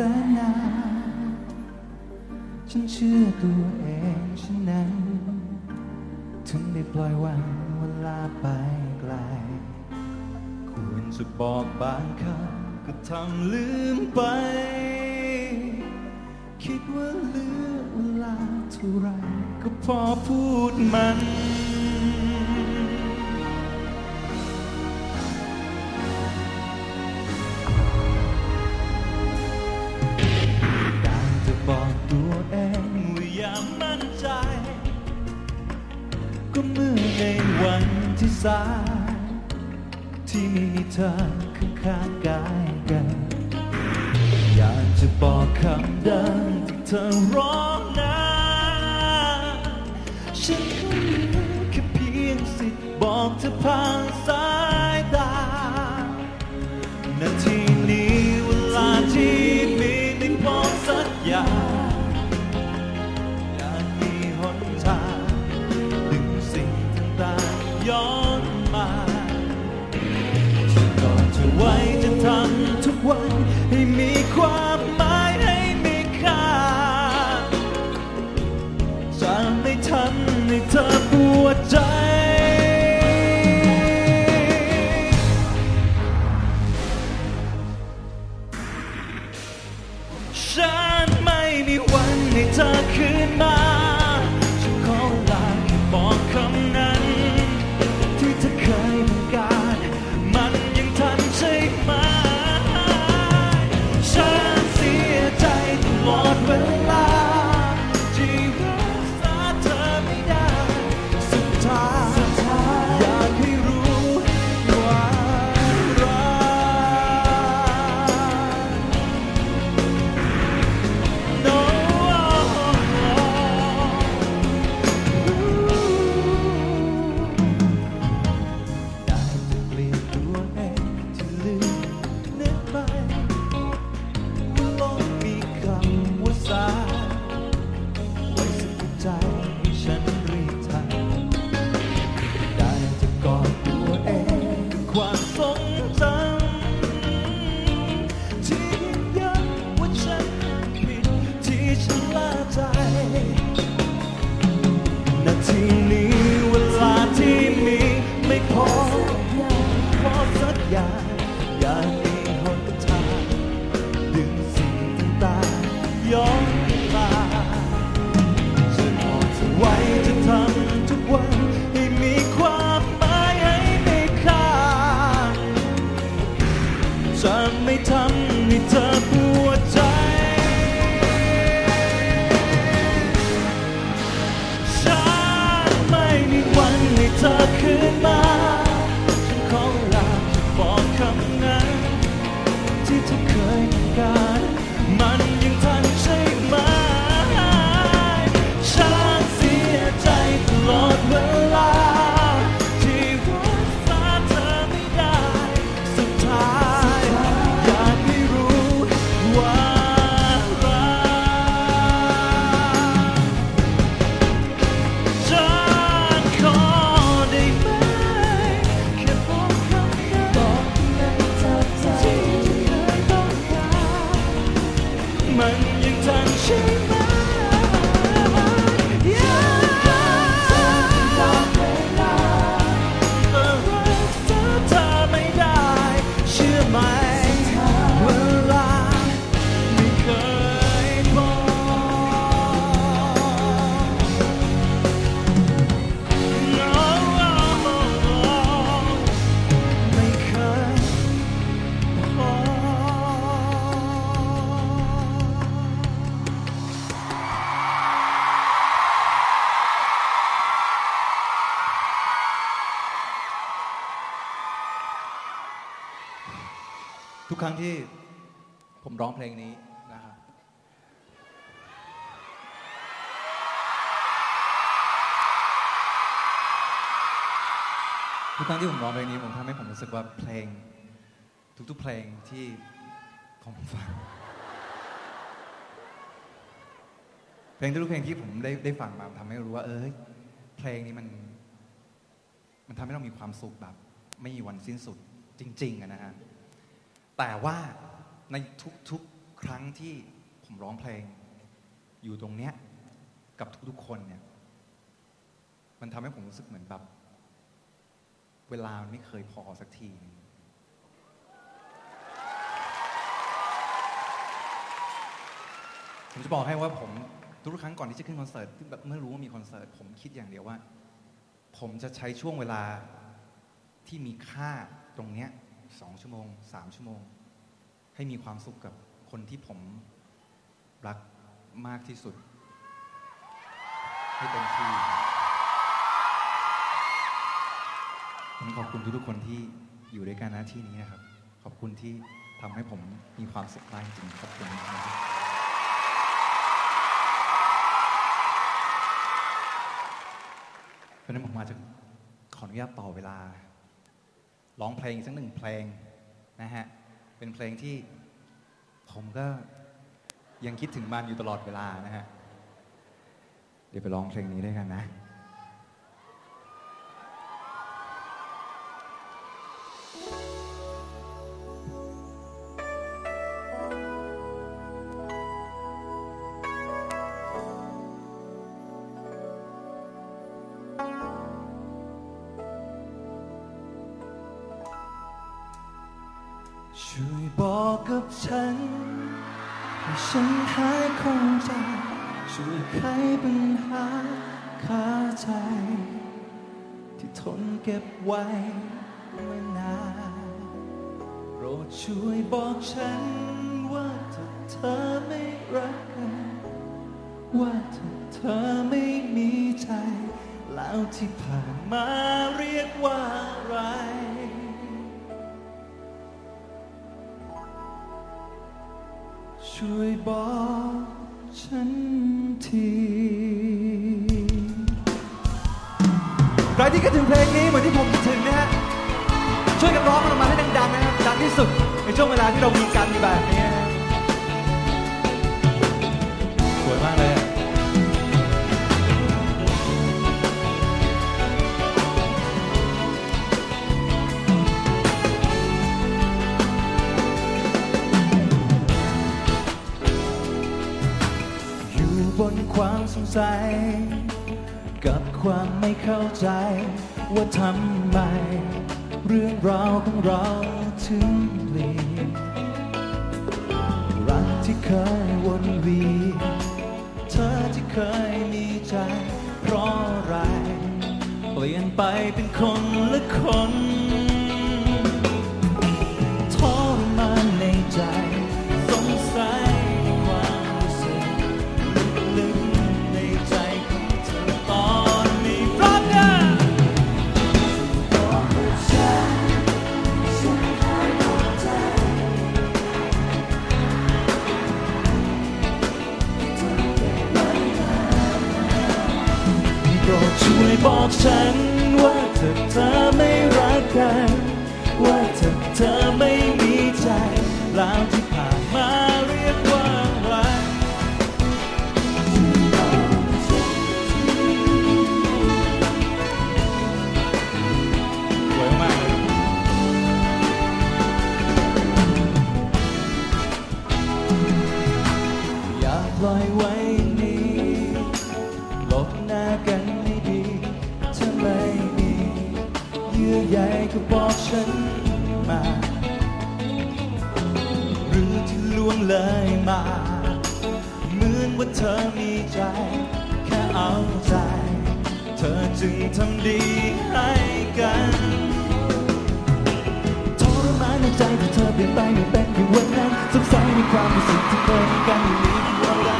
นาฉันเชื่อตัวเองฉันนั้นถึงได้ปล่อยวางเวลาไปไกล ควรจะบอกบางคำก็ทำลืมไป คิดว่าเหลือเวลาเท่าไรก็พอพูดมัน ในวันที่สายที่มีเธอคือข้างกายกัน อยากจะบอกคำเดิมที่เธอร้องนะฉันคงมีแค่เพียงสิทธิ์บอกเธอผ่านสาย กครั้งที่ผมร้องเพลงนี้นะครับทุกครั้งที่ผมร้องเพลงนี้ผมทำให้ผมรู้สึกว่าเพลง ทุกๆเพลงที่ผมฟังเพลงทุกเพลงที่ผมได้ได้ฟังมาทำให้รู้ว่า เออเพลงนี้มัน มันทำให้เรามีความสุขแบบ ไม่มีวันสิ้นสุดจริงๆนะฮะ แต่ว่าในทุกๆครั้งที่ผมร้องเพลง อยู่ตรงเนี้ยกับทุกๆคนเนี่ย มันทำให้ผมรู้สึกเหมือนแบบ เวลาไม่เคยพอสักที ผมจะบอกให้ว่าผมทุกครั้งก่อนที่จะขึ้นคอนเสิร์ตแบบเมื่อรู้ว่ามีคอนเสิร์ตผมคิดอย่างเดียวว่า ผมจะใช้ช่วงเวลาที่มีค่าตรงเนี้ย สองชั่วโมงสามชั่วโมง ให้มีความสุขกับคนที่ผมรักมากที่สุด ให้เต็มที่ผมขอบคุณทุกๆคนที่อยู่ด้วยกันนะที่นี้นะครับ ขอบคุณที่ทำให้ผมมีความสุขมากจริงขอบคุณนะครับเพราะฉะนั้นผมมาจะขออนุญาตต่อเวลา ร้องเพลงสักหนึ่งเพลงนะฮะ เป็นเพลงที่ผมก็ยังคิดถึงมันอยู่ตลอดเวลานะฮะ เดี๋ยวไปร้องเพลงนี้ด้วยกันนะ ช่วยบอกกับฉัน ให้ฉันหายคงใจ ช่วยไขปัญหาคาใจ ที่ทนเก็บไว้มานานโปรดช่วยบอกฉัน ว่าถ้าเธอไม่รักกัน ว่าถ้าเธอไม่มีใจ แล้วที่ผ่านมาเรียกว่าอะไร ช่วยบอกฉันทีใครที่คิดถึงเพลงนี้เหมือนที่ผมคิดถึงนะฮะ ช่วยกันร้องมันออกมาให้ดังๆนะครับ ดังที่สุดในช่วงเวลาที่เรามีกันแบบนี้นะฮะสวยมาก ความไม่เข้าใจ ว่าทำไม เรื่องราวของเราถึงเปลี่ยนรักที่เคยวนเวียนเธอที่เคยมีใจ เพราะอะไร เปลี่ยนไปเป็นคนละคน เลยมาเหมือนว่าเธอมีใจ แค่เอาใจ เธอจึงทำดีให้กันทรมานในใจที่เธอเปลี่ยนไปไม่เป็นอย่างวันนั้นสงสัยในความรู้สึกที่เคยมีกันอยู่นี้คืออะไร